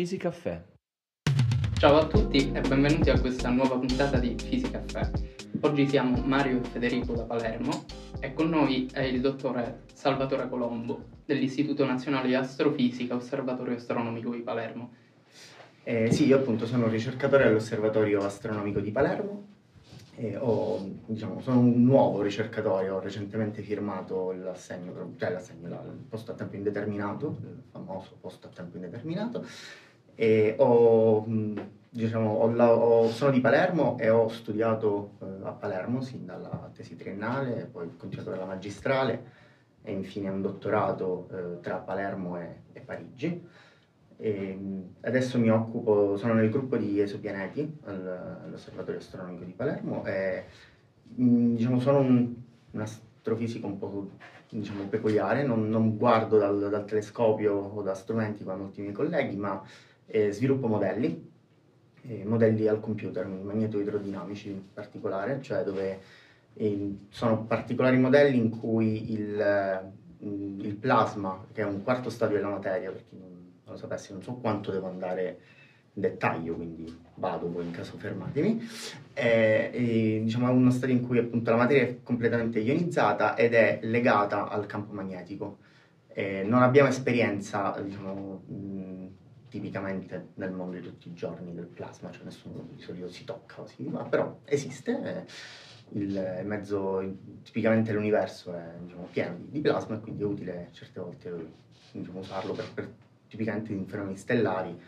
Fisicaffè. Ciao a tutti e benvenuti a questa nuova puntata di Fisicaffè. Oggi siamo Mario e Federico da Palermo e con noi è il dottore Salvatore Colombo dell'Istituto Nazionale di Astrofisica Osservatorio Astronomico di Palermo. Eh, sì, io appunto sono un ricercatore all'Osservatorio Astronomico di Palermo. E ho, diciamo, sono un nuovo ricercatore, ho recentemente firmato l'assegno, cioè l'assegno, il posto a tempo indeterminato, il famoso posto a tempo indeterminato, e ho, diciamo, ho, ho, sono di Palermo e ho studiato eh, a Palermo sin dalla tesi triennale, poi ho continuato la magistrale e infine un dottorato eh, tra Palermo e, e Parigi. E adesso mi occupo, sono nel gruppo di esopianeti all'Osservatorio Astronomico di Palermo e diciamo, sono un, un astrofisico un po' diciamo, peculiare, non, non guardo dal, dal, telescopio o da strumenti come molti miei colleghi, ma eh, sviluppo modelli, eh, modelli al computer, magneto-idrodinamici in particolare, cioè dove eh, sono particolari modelli in cui il, il plasma, che è un quarto stadio della materia, per chi non lo sapessi, non so quanto devo andare in dettaglio, quindi vado poi in caso fermatemi. È, è, diciamo, uno stadio in cui appunto la materia è completamente ionizzata ed è legata al campo magnetico. E non abbiamo esperienza, diciamo, mh, tipicamente nel mondo di tutti i giorni del plasma, cioè nessuno di solito si tocca così, ma però esiste. Il mezzo, tipicamente l'universo è diciamo, pieno di, di, plasma e quindi è utile certe volte diciamo, usarlo per, per tipicamente in fenomeni stellari,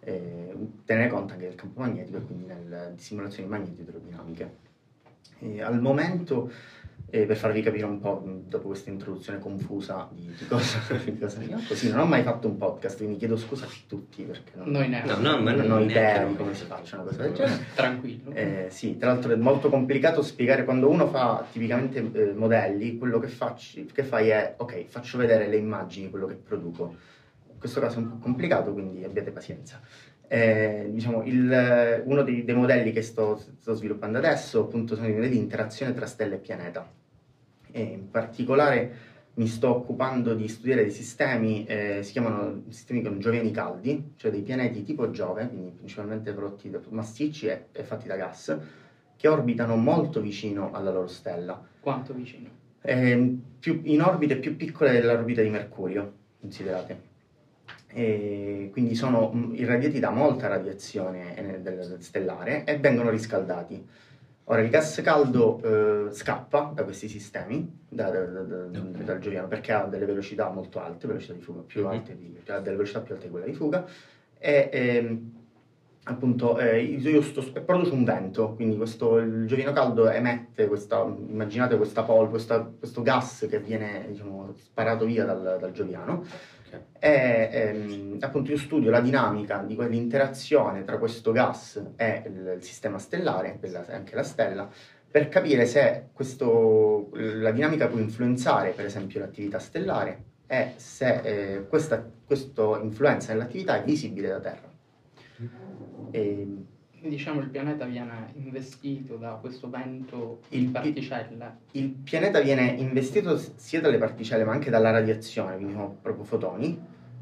eh, tenere conto anche del campo magnetico e quindi di simulazioni magnetico-idrodinamiche. E al momento, eh, per farvi capire un po', dopo questa introduzione confusa di, di cosa, di cosa occupo, non ho mai fatto un podcast, quindi chiedo scusa a tutti perché non, Noi neanche. No, no, non ho idea di come si faccia una cosa del genere. Tranquillo. Eh, sì, tra l'altro è molto complicato spiegare quando uno fa tipicamente eh, modelli, quello che, facci, che fai è, ok, faccio vedere le immagini, quello che produco in questo caso è un po' complicato, quindi abbiate pazienza. Eh, diciamo, il, uno dei, dei, modelli che sto, sto, sviluppando adesso appunto sono i modelli di interazione tra stella e pianeta. E in particolare mi sto occupando di studiare dei sistemi, eh, si chiamano sistemi con gioviani caldi, cioè dei pianeti tipo Giove, quindi principalmente prodotti da massicci e, e fatti da gas, che orbitano molto vicino alla loro stella. Quanto vicino? Eh, più, in orbite più piccole dell'orbita di Mercurio, considerate e quindi sono mm, irradiati da molta radiazione stellare e vengono riscaldati. Ora il gas caldo eh, scappa da questi sistemi, da, da, da, dal Giuliano, perché ha delle velocità molto alte, velocità di fuga più alte, di, cioè ha delle velocità più alte di quella di fuga, e, e ehm, appunto eh, io sto, produce un vento, quindi questo, il giovino caldo emette questa, immaginate questa polvere, questa, questo gas che viene diciamo, sparato via dal, dal Gioviano Okay. E, ehm, appunto io studio la dinamica di quell'interazione tra questo gas e il, il sistema stellare, anche la stella, per capire se questo, la dinamica può influenzare per esempio l'attività stellare e se eh, questa, questa influenza nell'attività è visibile da Terra. E, diciamo il pianeta viene investito da questo vento di il, particelle? Il pianeta viene investito sia dalle particelle ma anche dalla radiazione, quindi sono proprio fotoni,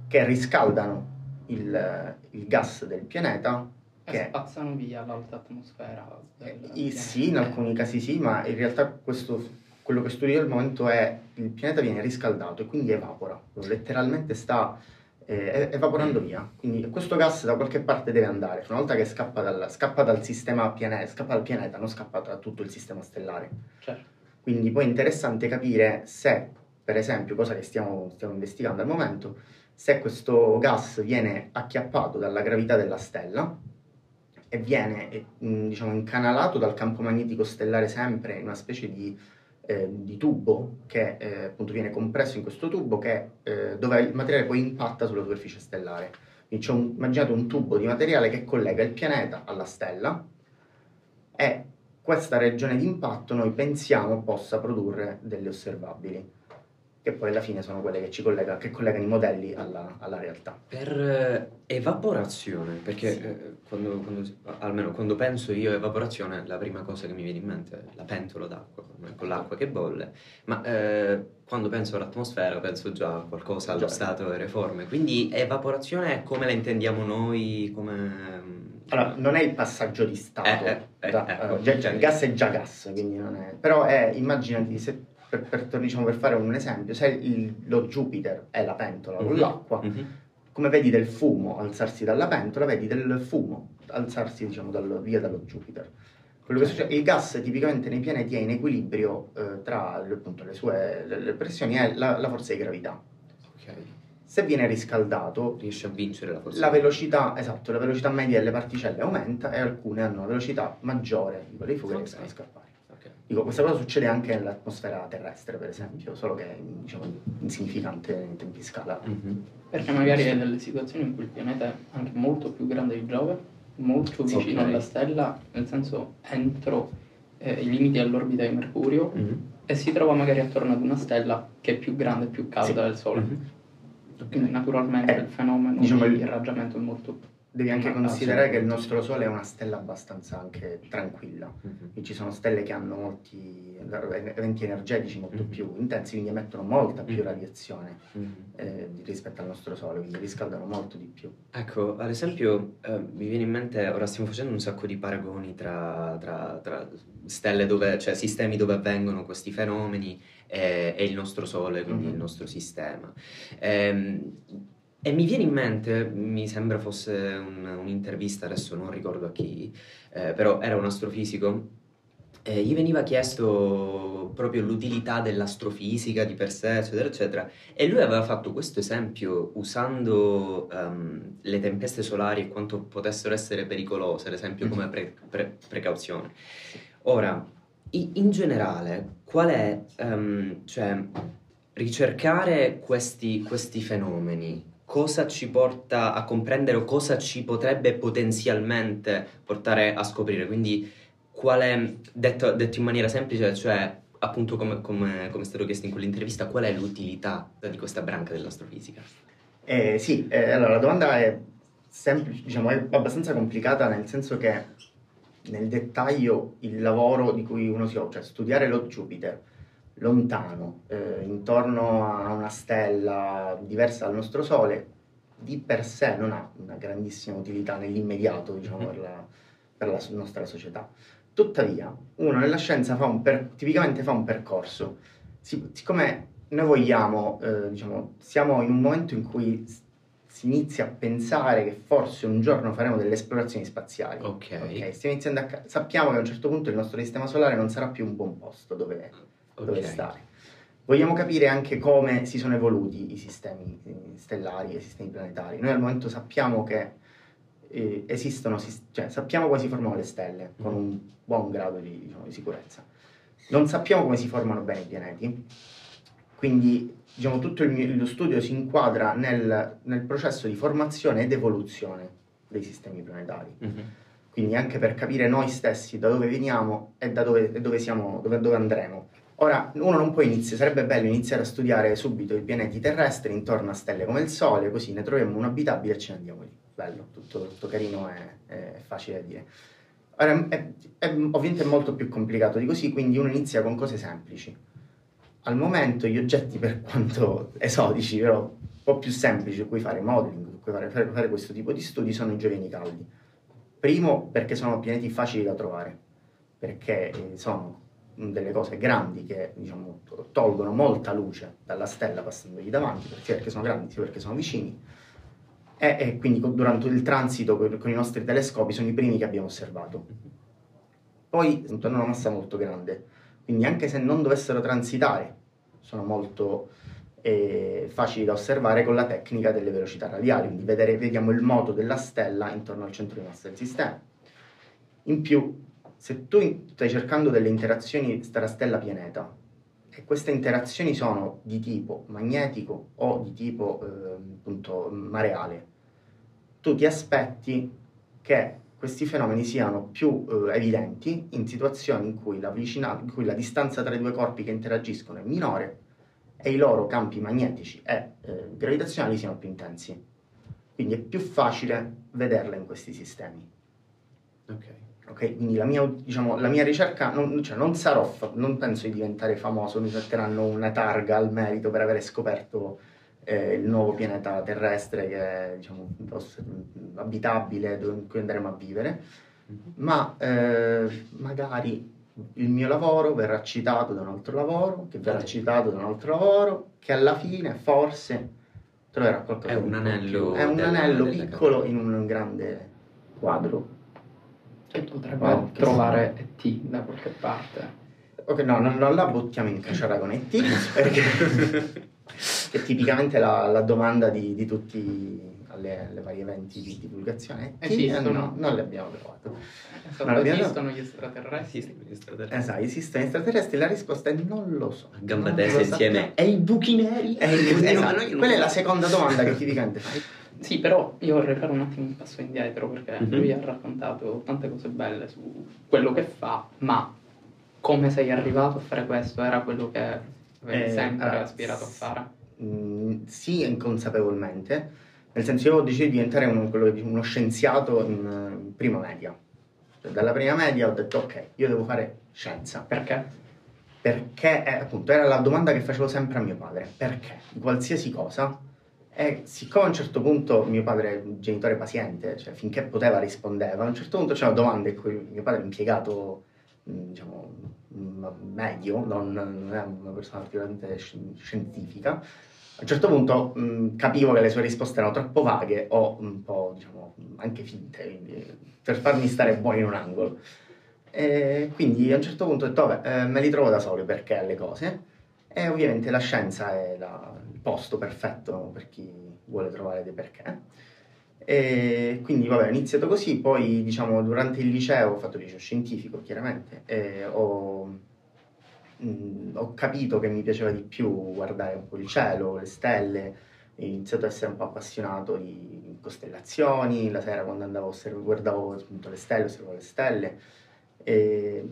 che riscaldano il, il gas del pianeta. E che spazzano via l'alta atmosfera. Eh, sì, in alcuni casi sì, ma in realtà questo, quello che studio al momento è che il pianeta viene riscaldato e quindi evapora, letteralmente sta eh, evaporando via. Quindi questo gas da qualche parte deve andare. Una volta che scappa dal, scappa dal sistema pianeta, scappa dal pianeta, non scappa da tutto il sistema stellare. Certo. Quindi poi è interessante capire se, per esempio, cosa che stiamo, stiamo investigando al momento, se questo gas viene acchiappato dalla gravità della stella e viene eh, diciamo, incanalato dal campo magnetico stellare sempre in una specie di eh, di tubo che eh, appunto viene compresso in questo tubo che, eh, dove il materiale poi impatta sulla superficie stellare. Quindi un, immaginate un tubo di materiale che collega il pianeta alla stella e questa regione di impatto noi pensiamo possa produrre delle osservabili. Che poi alla fine sono quelle che ci collega, che collegano i modelli alla, alla realtà. Per eh, evaporazione, perché Sì. eh, quando, quando- almeno quando penso io a evaporazione, la prima cosa che mi viene in mente è la pentola d'acqua, con l'acqua che bolle, ma eh, quando penso all'atmosfera penso già a qualcosa allo Già. stato ereforme, quindi evaporazione è come la intendiamo noi, come... Allora, non è il passaggio di stato, Eh, eh, eh, da- ecco, già- già- il gas è già gas, quindi non è... Però è, immaginati, se, per, per- diciamo, per fare un esempio, se il- lo Jupiter è la pentola con Mhm, l'acqua, mhm. come vedi del fumo alzarsi dalla pentola, vedi del fumo alzarsi diciamo, dal- via dallo Jupiter. Quello che succede, il gas tipicamente nei pianeti è in equilibrio eh, tra le, appunto, le sue le, le pressioni e la, la forza di gravità. Ok, Se viene riscaldato, riesce a vincere la forza. la velocità, esatto, la velocità media delle particelle aumenta e alcune hanno una velocità maggiore di quelle di fuga e riescono a scappare. Dico, questa cosa succede anche nell'atmosfera terrestre, per esempio, solo che è diciamo, insignificante in tempi scala. Mhm. Perché magari è delle situazioni in cui il pianeta è anche molto più grande di Giove, molto vicino Ok. alla stella, nel senso entro eh, i limiti dell'orbita di Mercurio, Mhm. e si trova magari attorno ad una stella che è più grande e più calda Sì. del Sole. Mhm. Quindi naturalmente Eh, il fenomeno diciamo di il- irraggiamento è molto Devi anche considerare che il nostro Sole è una stella abbastanza anche tranquilla. Mhm. E Ci sono stelle che hanno molti eventi energetici molto Mhm. più intensi, quindi emettono molta più Mhm. radiazione Mhm. eh, rispetto al nostro Sole, quindi riscaldano molto di più. Ecco, ad esempio, eh, mi viene in mente, ora stiamo facendo un sacco di paragoni tra, tra- tra stelle dove, cioè sistemi dove avvengono questi fenomeni e, e il nostro Sole, quindi Mhm. il nostro sistema. Ehm, e mi viene in mente, mi sembra fosse un- un'intervista, adesso non ricordo a chi, eh, però era un astrofisico, e gli veniva chiesto proprio l'utilità dell'astrofisica di per sé, eccetera, eccetera. E lui aveva fatto questo esempio usando ehm, le tempeste solari e quanto potessero essere pericolose, ad esempio come pre- pre- precauzione. Ora, in generale, qual è, ehm, cioè, ricercare questi, questi fenomeni, cosa ci porta a comprendere o cosa ci potrebbe potenzialmente portare a scoprire? Quindi, qual è, detto, detto in maniera semplice, cioè, appunto come, come- come è stato chiesto in quell'intervista, qual è l'utilità di questa branca dell'astrofisica? Eh, sì, eh, allora la domanda è, semplice, diciamo, è abbastanza complicata nel senso che nel dettaglio il lavoro di cui uno si occupa, cioè studiare lo Jupiter lontano, eh, intorno a una stella diversa dal nostro Sole, di per sé non ha una grandissima utilità nell'immediato, diciamo, per la, per la nostra società. Tuttavia, uno nella scienza fa un per- tipicamente fa un percorso. Si- siccome noi vogliamo, eh, diciamo, siamo in un momento in cui si inizia a pensare che forse un giorno faremo delle esplorazioni spaziali. Ok. Ok, stiamo iniziando a ca- sappiamo che a un certo punto il nostro sistema solare non sarà più un buon posto dove, dove stare. Vogliamo capire anche come si sono evoluti i sistemi eh, stellari e i sistemi planetari. Noi al momento sappiamo che eh, esistono, sis- cioè sappiamo come si formano le stelle con Mhm. un buon grado di, diciamo, di sicurezza. Non sappiamo come si formano bene i pianeti, quindi diciamo, tutto il mio- lo studio si inquadra nel, nel processo di formazione ed evoluzione dei sistemi planetari. Mhm. Quindi anche per capire noi stessi da dove veniamo e da dove, e dove siamo, dove, dove andremo. Ora, uno non può iniziare, sarebbe bello iniziare a studiare subito i pianeti terrestri intorno a stelle come il Sole, così ne troviamo uno abitabile e ce ne andiamo lì. Bello, tutto, tutto carino e è facile da dire. Ora, è, è ovviamente molto più complicato di così, quindi uno inizia con cose semplici. Al momento gli oggetti, per quanto esotici, però un po' più semplici, su cui fare modeling, su cui fare, fare- fare questo tipo di studi, sono i giovani caldi. Primo, perché sono pianeti facili da trovare, perché eh, sono delle cose grandi che diciamo, to- tolgono molta luce dalla stella passandogli davanti, sia perché sono grandi sia perché sono vicini. E, e quindi durante il transito con, con i nostri telescopi sono i primi che abbiamo osservato. Poi hanno una massa molto grande, quindi anche se non dovessero transitare, sono molto eh, facili da osservare con la tecnica delle velocità radiali, quindi vedere, vediamo il moto della stella intorno al centro di massa del sistema. In più, se tu stai cercando delle interazioni stella-pianeta e queste interazioni sono di tipo magnetico o di tipo ehm, appunto mareale, tu ti aspetti che questi fenomeni siano più eh, evidenti in situazioni in cui, la vicina- in cui la distanza tra i due corpi che interagiscono è minore e i loro campi magnetici e eh, gravitazionali siano più intensi. Quindi è più facile vederla in questi sistemi. Ok. Ok, quindi la mia, diciamo, la mia ricerca, non, cioè non sarò, non penso di diventare famoso, mi metteranno una targa al merito per avere scoperto eh, il nuovo pianeta terrestre che è diciamo, abitabile, dove in cui andremo a vivere, Mhm. ma eh, magari il mio lavoro verrà citato da un altro lavoro, che verrà citato da un altro lavoro, che alla fine forse troverà qualcosa È un anello È un anello piccolo in un grande quadro. Cioè potrebbe Wow, trovare ET da qualche parte. Ok, no, non, non la buttiamo in caciara con ET, perché è tipicamente la, la domanda di, di tutti alle, alle vari eventi di divulgazione. ET, Esistono? eh, no, non le abbiamo trovato. Esatto, Ma l'abbiamo- esistono gli extraterrestri? Esistono gli extraterrestri. Esatto, esistono extraterrestri? La risposta è non lo so. A gamba tesa insieme. E i buchi neri? Eh, esatto, Quella è la seconda domanda che tipicamente fai. Sì, però io vorrei fare un attimo un passo indietro perché Mhm. lui ha raccontato tante cose belle su quello che fa, ma come sei arrivato a fare questo era quello che avevi Eh, sempre allora, aspirato a fare. Mm, sì, inconsapevolmente. Nel senso, io ho deciso di diventare uno, uno scienziato in eh, prima media. Cioè, dalla prima media ho detto, ok, io devo fare scienza. Perché? Perché, eh, appunto, era la domanda che facevo sempre a mio padre. Perché? Qualsiasi cosa. E siccome a un certo punto mio padre è un genitore paziente, cioè finché poteva rispondeva, a un certo punto c'erano domande in cui mio padre è impiegato, diciamo, medio, non, non è una persona particolarmente sci- scientifica. A un certo punto mh, capivo che le sue risposte erano troppo vaghe o un po', diciamo, anche finte, quindi, per farmi stare buono in un angolo. E quindi a un certo punto ho detto, vabbè, eh, me li trovo da soli perché le cose. E ovviamente la scienza è la- posto perfetto per chi vuole trovare dei perché. E quindi vabbè, ho iniziato così, poi diciamo durante il liceo ho fatto liceo scientifico chiaramente ho, mh, ho capito che mi piaceva di più guardare un po' il cielo, le stelle, ho iniziato ad essere un po' appassionato di costellazioni, la sera quando andavo a osserv- guardavo appunto le stelle, osservavo le stelle e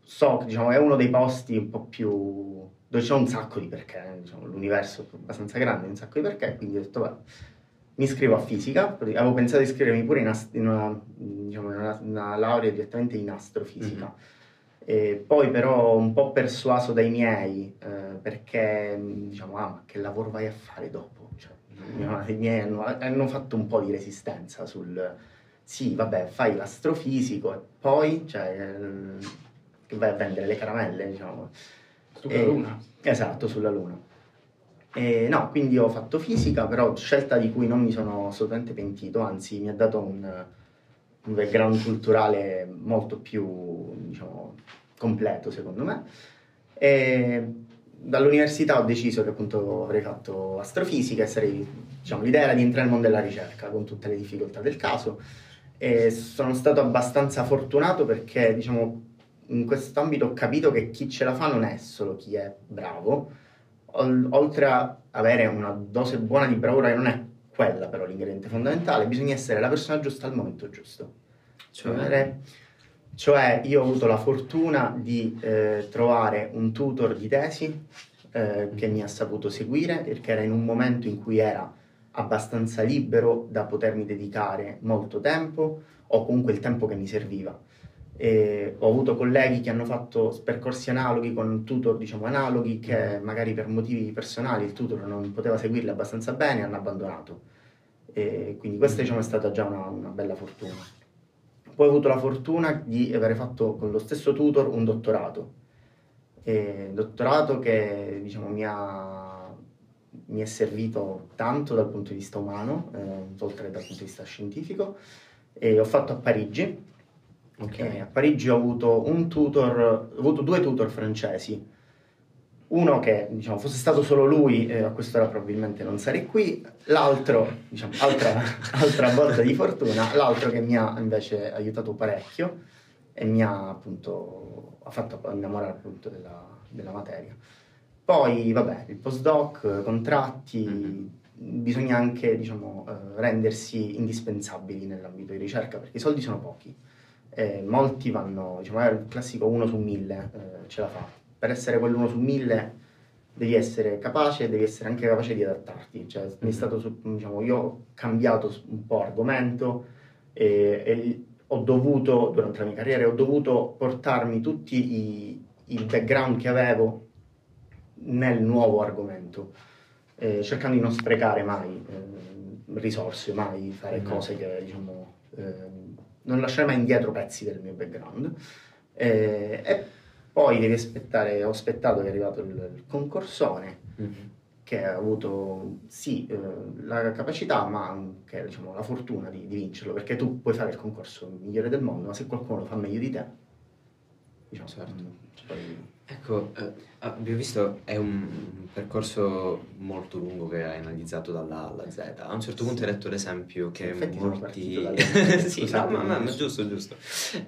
so che diciamo, è uno dei posti un po' più dove c'è un sacco di perché, diciamo, l'universo è abbastanza grande, un sacco di perché, quindi ho detto, beh, mi iscrivo a fisica, avevo pensato di iscrivermi pure in, ast- in una, diciamo, una- una laurea direttamente in astrofisica. E poi però un po' persuaso dai miei, eh, perché diciamo, ah, ma che lavoro vai a fare dopo? Cioè, i miei hanno, hanno fatto un po' di resistenza sul, sì, vabbè, fai l'astrofisico e poi, cioè, eh, vai a vendere le caramelle, diciamo. Sulla Eh, Luna? Esatto, sulla Luna. E no, quindi ho fatto fisica, però scelta di cui non mi sono assolutamente pentito, anzi mi ha dato un, un background culturale molto più, diciamo, completo secondo me. E dall'università ho deciso che appunto avrei fatto astrofisica e sarei, diciamo, l'idea era di entrare nel mondo della ricerca con tutte le difficoltà del caso e sono stato abbastanza fortunato perché, diciamo, in questo ambito ho capito che chi ce la fa non è solo chi è bravo, ol- oltre a avere una dose buona di bravura, che non è quella però l'ingrediente fondamentale, bisogna essere la persona giusta al momento giusto. Cioè, Cioè, io ho avuto la fortuna di eh, trovare un tutor di tesi eh, che mi ha saputo seguire perché era in un momento in cui era abbastanza libero da potermi dedicare molto tempo o comunque il tempo che mi serviva. E ho avuto colleghi che hanno fatto percorsi analoghi con tutor diciamo analoghi che magari per motivi personali il tutor non poteva seguirli abbastanza bene e hanno abbandonato. E quindi questa diciamo, è stata già una, una bella fortuna. Poi ho avuto la fortuna di avere fatto con lo stesso tutor un dottorato. E dottorato che diciamo, mi, ha, mi è servito tanto dal punto di vista umano, eh, oltre che dal punto di vista scientifico. E ho fatto a Parigi. Ok. E a Parigi ho avuto un tutor, ho avuto due tutor francesi. Uno che diciamo, fosse stato solo lui, eh, a quest'ora probabilmente non sarei qui, l'altro, diciamo, altra, altra botta di fortuna, l'altro che mi ha invece aiutato parecchio e mi ha appunto ha fatto innamorare appunto della, della materia. Poi, vabbè, il postdoc, contratti, Mhm. bisogna anche diciamo, eh, rendersi indispensabili nell'ambito di ricerca perché i soldi sono pochi. Eh, molti vanno, diciamo, è il classico uno su mille, eh, ce la fa. Per essere quell'uno su mille devi essere capace, devi essere anche capace di adattarti. Cioè, mi è stato, diciamo, io ho cambiato un po' argomento e, e ho dovuto, durante la mia carriera, ho dovuto portarmi tutti i, il background che avevo nel nuovo argomento, eh, cercando di non sprecare mai eh, risorse, mai fare mm-hmm. cose che, diciamo, eh, non lasciare mai indietro pezzi del mio background. Eh, e poi devi aspettare, ho aspettato che è arrivato il, il concorsone, mm-hmm. che ha avuto sì eh, la capacità, ma anche diciamo, la fortuna di, di, vincerlo, perché tu puoi fare il concorso migliore del mondo, ma se qualcuno lo fa meglio di te, diciamo, certo. Poi... Ecco, eh, abbiamo visto è un percorso molto lungo che hai analizzato dalla A alla Z. A un certo punto hai detto l'esempio che molti... sì, no, ma, ma, ma, giusto, giusto.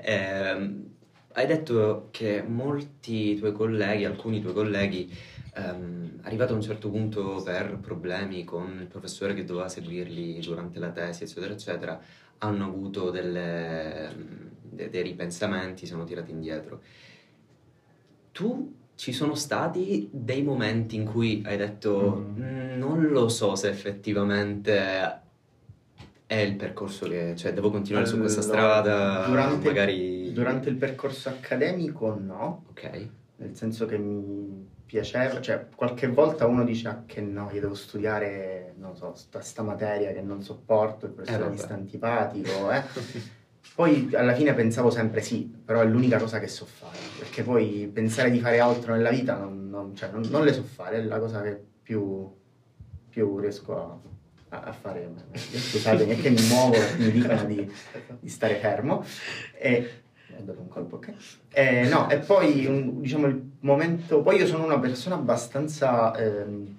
Eh, hai detto che molti tuoi colleghi, alcuni tuoi colleghi, ehm, arrivato a un certo punto per problemi con il professore che doveva seguirli durante la tesi, eccetera, eccetera, hanno avuto delle, de, dei ripensamenti, sono tirati indietro. Tu ci sono stati dei momenti in cui hai detto mm. non lo so se effettivamente è il percorso che, cioè devo continuare allora, su questa strada, durante, magari... Durante il percorso accademico no, ok. Nel senso che mi piaceva, cioè qualche volta uno dice ah, che no, io devo studiare, non so, sta, sta materia che non sopporto, il professore eh, mi sta antipatico, eh. Poi alla fine pensavo sempre sì, però è l'unica cosa che so fare, perché poi pensare di fare altro nella vita non, non, cioè, non, non le so fare, è la cosa che più, più riesco a a, fare, scusate, è che mi muovo mi dicono di, di, stare fermo. E, ho dato un colpo, ok? E, no, e poi un, diciamo il momento, poi io sono una persona abbastanza eh,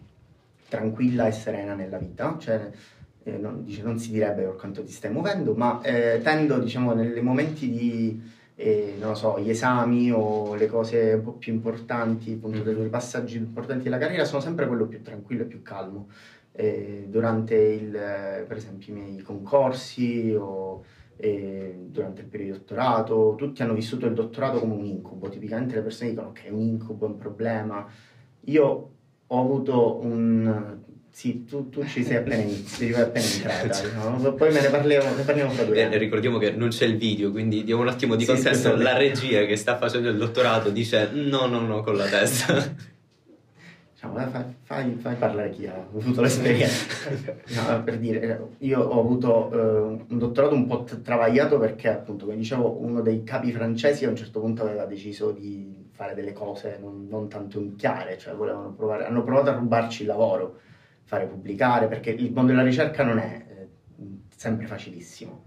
tranquilla e serena nella vita, cioè eh, non, dice, non, si direbbe per quanto ti stai muovendo, ma eh, tendo, diciamo, nei momenti di, eh, non lo so, gli esami o le cose un po' più importanti, appunto, mm. dei passaggi importanti della carriera, sono sempre quello più tranquillo e più calmo eh, durante il, per esempio i miei concorsi o eh, durante il periodo di dottorato, tutti hanno vissuto il dottorato come un incubo, tipicamente le persone dicono che è un incubo, è un problema. Io ho avuto un... Sì, tu, tu ci sei appena, inizi, appena entrata, diciamo. poi me ne parliamo, ne parliamo fra due eh, Ricordiamo che non c'è il video, quindi diamo un attimo di sì, contesto. La regia che sta facendo il dottorato dice no, no, no con la testa. diciamo, fai, fai, fai, parlare chi ha avuto l'esperienza. no, per dire, io ho avuto eh, un dottorato un po' travagliato perché, appunto, come dicevo, uno dei capi francesi a un certo punto aveva deciso di fare delle cose non, non tanto chiare, cioè volevano provare, hanno provato a rubarci il lavoro, fare pubblicare, perché il mondo della ricerca non è eh, sempre facilissimo.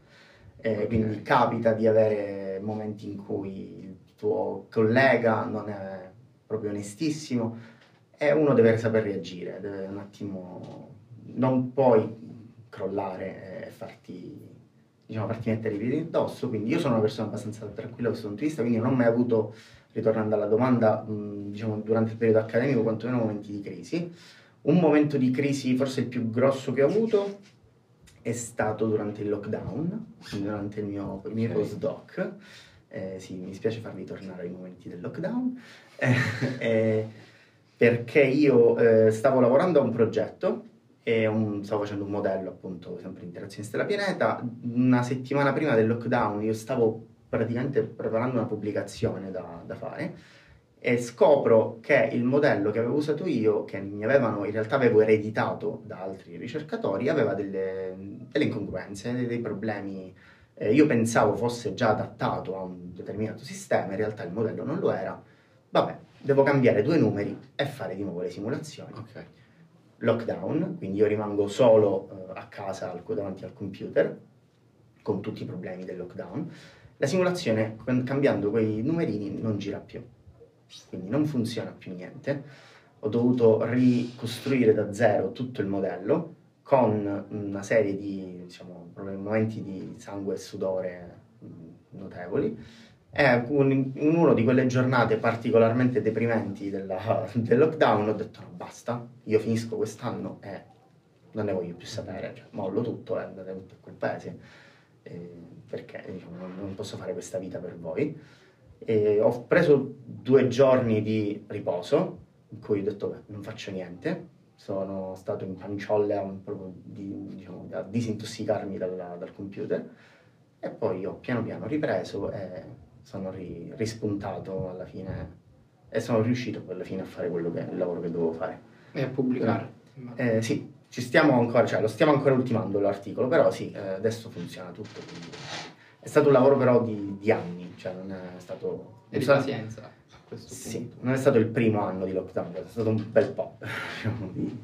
Eh, okay. Quindi capita di avere momenti in cui il tuo collega non è proprio onestissimo, e uno deve saper reagire, deve un attimo, non puoi crollare e farti, diciamo, farti mettere i piedi addosso, quindi io sono una persona abbastanza tranquilla da questo punto di vista, quindi non ho mai avuto, ritornando alla domanda, mh, diciamo, durante il periodo accademico, quantomeno momenti di crisi. Un momento di crisi, forse il più grosso che ho avuto, è stato durante il lockdown, durante il mio, il mio okay. postdoc. Eh, sì, mi spiace farvi tornare ai momenti del lockdown. Eh, eh, perché io eh, stavo lavorando a un progetto e un, stavo facendo un modello appunto sempre interazione stella pianeta. Una settimana prima del lockdown io stavo praticamente preparando una pubblicazione da, da fare e scopro che il modello che avevo usato io, che mi avevano in realtà avevo ereditato da altri ricercatori, aveva delle, delle incongruenze, dei, dei problemi. Eh, io pensavo fosse già adattato a un determinato sistema, in realtà il modello non lo era. Vabbè, devo cambiare due numeri e fare di nuovo le simulazioni. Okay. Lockdown, quindi io rimango solo uh, a casa al, davanti al computer con tutti i problemi del lockdown. La simulazione, cambiando quei numerini, non gira più, quindi non funziona più niente. Ho dovuto ricostruire da zero tutto il modello con una serie di diciamo, momenti di sangue e sudore mm, notevoli un, in una di quelle giornate particolarmente deprimenti della, del lockdown ho detto no basta, io finisco quest'anno e non ne voglio più sapere, cioè, mollo tutto e andate tutto a quel paese eh, perché diciamo, non, posso fare questa vita per voi. E ho preso due giorni di riposo in cui ho detto beh, non faccio niente, sono stato in panciolle a, di, diciamo, a disintossicarmi dalla, dal computer e poi ho piano piano ripreso e sono ri, rispuntato alla fine e sono riuscito poi alla fine a fare quello che, il lavoro che dovevo fare. E a pubblicare? Eh, eh, sì, ci stiamo ancora, cioè lo stiamo ancora ultimando l'articolo, però sì, eh, adesso funziona tutto. Quindi... È stato un lavoro però di, di anni, cioè non è stato... E di pazienza a questo sì, punto. non è stato il primo anno di lockdown, è stato un bel po' diciamo, di,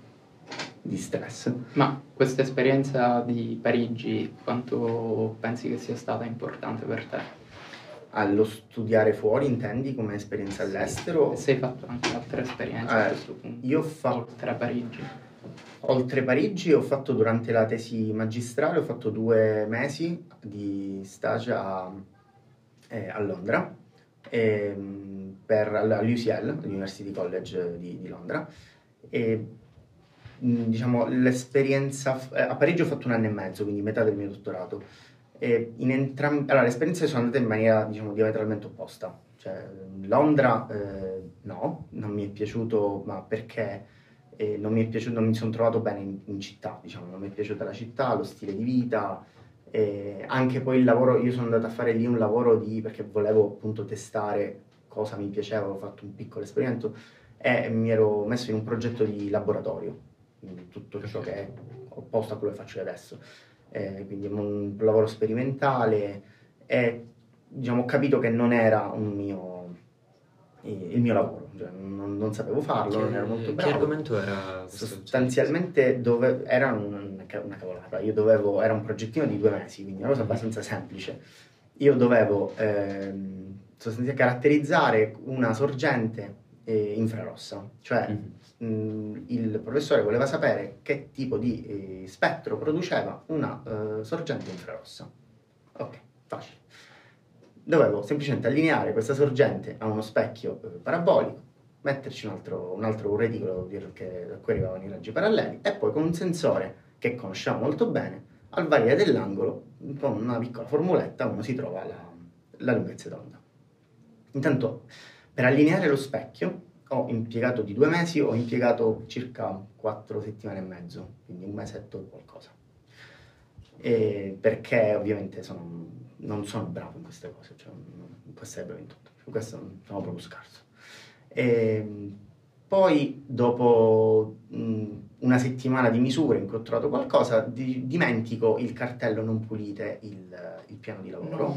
di stress. Ma questa esperienza di Parigi, quanto pensi che sia stata importante per te? Allo studiare fuori, intendi come esperienza all'estero? E se hai fatto anche altre esperienze a Eh, questo punto? io ho fatto Oltre a Parigi? Oltre Parigi ho fatto durante la tesi magistrale, ho fatto due mesi di stage a, eh, a Londra, ehm, all'UCL, l'University College di, di Londra. E, mh, diciamo, l'esperienza, eh, a Parigi ho fatto un anno e mezzo, quindi metà del mio dottorato. E in entrambi, allora, le esperienze sono andate in maniera, diciamo, diametralmente opposta. Cioè, Londra, eh, no, non mi è piaciuto, ma perché e non mi è piaciuto, non mi sono trovato bene in, in città, diciamo, non mi è piaciuta la città, lo stile di vita, e anche poi il lavoro, io sono andato a fare lì un lavoro di, perché volevo appunto testare cosa mi piaceva, avevo fatto un piccolo esperimento e mi ero messo in un progetto di laboratorio, quindi tutto ciò che è opposto a quello che faccio io adesso, Eh, quindi un lavoro sperimentale e diciamo, ho capito che non era un mio, il mio lavoro, cioè, non, non sapevo farlo, non ero molto che bravo. argomento era? Sostanzialmente dove, era una, una cavolata, io dovevo, era un progettino di due mesi, quindi una cosa abbastanza semplice. Io dovevo ehm, sostanzialmente caratterizzare una sorgente eh, infrarossa, cioè Mhm. mh, il professore voleva sapere che tipo di eh, spettro produceva una eh, sorgente infrarossa. Ok, facile. Dovevo semplicemente allineare questa sorgente a uno specchio eh, parabolico, metterci un altro, un altro reticolo da cui arrivavano i raggi paralleli e poi con un sensore che conosciamo molto bene, al variare dell'angolo, con una piccola formuletta, uno si trova la, la lunghezza d'onda. Intanto, per allineare lo specchio, ho impiegato di due mesi, ho impiegato circa quattro settimane e mezzo, quindi un mesetto e qualcosa. E perché ovviamente sono- non sono bravo in queste cose, cioè non- in queste bravo in tutto, in questo sono proprio scarso. E poi dopo mh, una settimana di misure in cui ho trovato qualcosa, di- dimentico il cartello non pulite il, il piano di lavoro.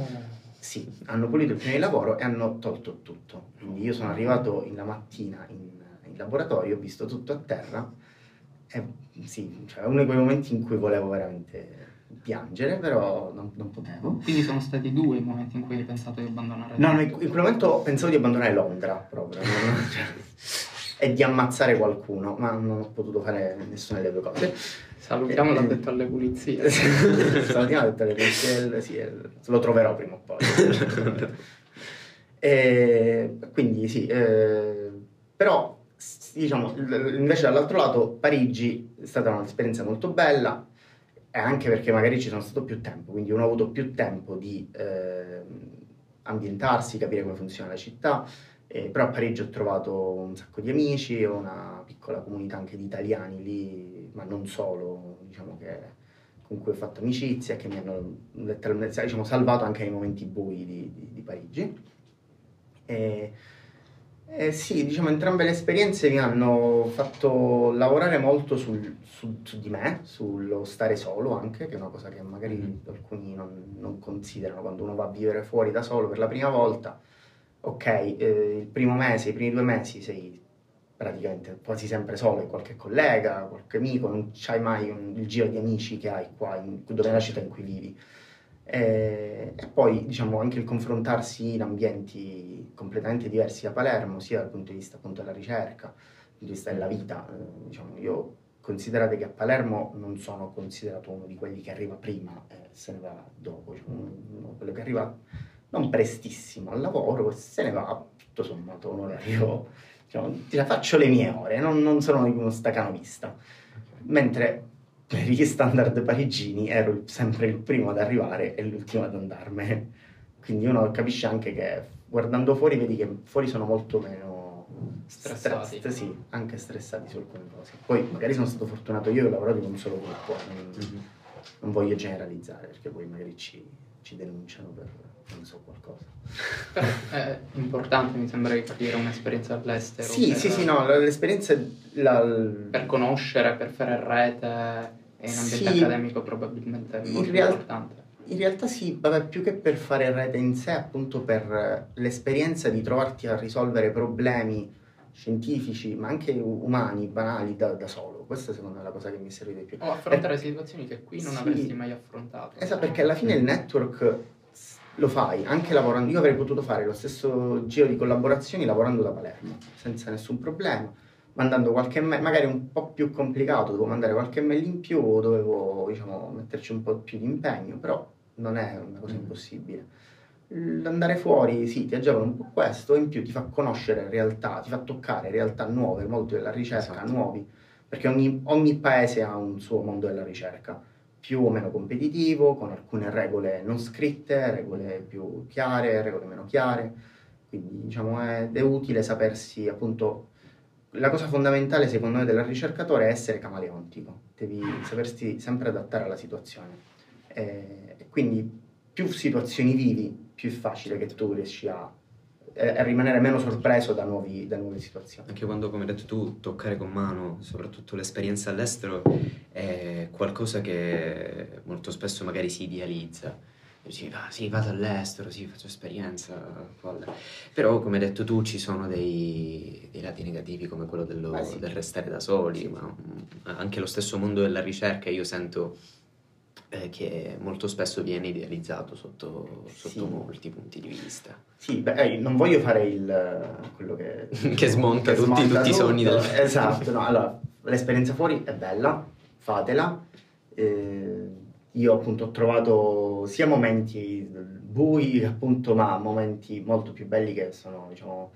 Sì, hanno pulito il piano di lavoro e hanno tolto tutto. Quindi io sono arrivato in la mattina in, in laboratorio, ho visto tutto a terra e sì, cioè, è uno di quei momenti in cui volevo veramente piangere, però non, non potevo. Quindi sono stati due i momenti in cui hai pensato di abbandonare No, no, in quel momento pensavo di abbandonare Londra proprio e di ammazzare qualcuno, ma non ho potuto fare nessuna delle due cose. Salutiamo Eh, l'addetto alle pulizie. Salutiamo detto le pensieri, sì, eh, lo troverò prima o poi. E quindi sì, eh, però diciamo, invece dall'altro lato Parigi è stata un'esperienza molto bella e anche perché magari ci sono stato più tempo, quindi uno ha avuto più tempo di eh, ambientarsi, capire come funziona la città, eh, però a Parigi ho trovato un sacco di amici, ho una piccola comunità anche di italiani lì, ma non solo, diciamo che con cui ho fatto amicizia che mi hanno diciamo, salvato anche nei momenti bui di, di- di Parigi. E, e sì, diciamo, entrambe le esperienze mi hanno fatto lavorare molto sul- su, su di me, sullo stare solo anche, che è una cosa che magari Mhm. alcuni non, non considerano quando uno va a vivere fuori da solo per la prima volta. Ok, eh, il primo mese, i primi due mesi sei praticamente quasi sempre solo, hai qualche collega, qualche amico, non c'hai mai un- il giro di amici che hai qua, in, dove è la città in cui vivi. E, e poi diciamo anche il confrontarsi in ambienti completamente diversi da Palermo, sia dal punto di vista appunto della ricerca, dal punto di vista della vita. eh, diciamo, io considerate che a Palermo non sono considerato uno di quelli che arriva prima e se ne va dopo, diciamo, uno- quello che arriva non prestissimo al lavoro e se ne va tutto sommato un orario, diciamo, ti- faccio le mie ore, non, non sono uno stacanovista. Mentre per gli standard parigini ero sempre il primo ad arrivare e l'ultimo ad andarmene. Quindi uno capisce anche che guardando fuori vedi che fuori sono molto meno Stressati. Stre- sì, anche stressati su alcune cose. Poi magari sono stato fortunato io che ho lavorato con un solo gruppo, non, Mhm. non voglio generalizzare perché poi magari ci, ci denunciano per non so qualcosa. Però è importante, mi sembra, di capire un'esperienza all'estero. Sì, per, sì, sì, no, l'esperienza... La, Per conoscere, per fare rete, e in ambiente Sì. accademico probabilmente è In molto real- importante. In realtà sì, vabbè, più che per fare rete in sé, appunto per eh, l'esperienza di trovarti a risolvere problemi scientifici, ma anche umani, banali, da, da solo. Questa secondo me è la cosa che mi serve di più. O affrontare situazioni che qui non Sì. avresti mai affrontato. Esatto, perché alla fine il network lo fai anche lavorando. Io avrei potuto fare lo stesso giro di collaborazioni lavorando da Palermo, senza nessun problema, mandando qualche mail, magari un po' più complicato, dovevo mandare qualche mail in più, dovevo diciamo, metterci un po' più di impegno, però non è una cosa Mm. impossibile. L'andare fuori, sì, ti agevola un po' questo, e in più ti fa conoscere realtà, ti fa toccare realtà nuove, molto della ricerca, Esatto. nuovi, perché ogni, ogni paese ha un suo mondo della ricerca più o meno competitivo, con alcune regole non scritte, regole più chiare, regole meno chiare. Quindi diciamo è, è utile sapersi appunto. La cosa fondamentale secondo me del ricercatore è essere camaleontico, devi sapersi sempre adattare alla situazione. E, e quindi più situazioni vivi, più è facile che tu riesci a, eh, rimanere meno sorpreso da, nuovi- da nuove situazioni. Anche quando, come hai detto tu, toccare con mano, soprattutto l'esperienza all'estero, è qualcosa che molto spesso magari si idealizza. Dici, ah, sì, vado all'estero, sì, faccio esperienza, folle. Però, come hai detto tu, ci sono dei, dei lati negativi come quello dello- Eh sì. del restare da soli, ma mm, anche lo stesso mondo della ricerca io sento eh, che molto spesso viene idealizzato sotto, sotto Sì. molti punti di vista. Sì, beh, eh, non voglio fare il, quello che... Che smonta tutti- smonta tutti i sogni del- Esatto, no, allora, l'esperienza fuori è bella, fatela. Eh, io appunto ho trovato sia momenti bui, appunto, ma momenti molto più belli che sono, diciamo,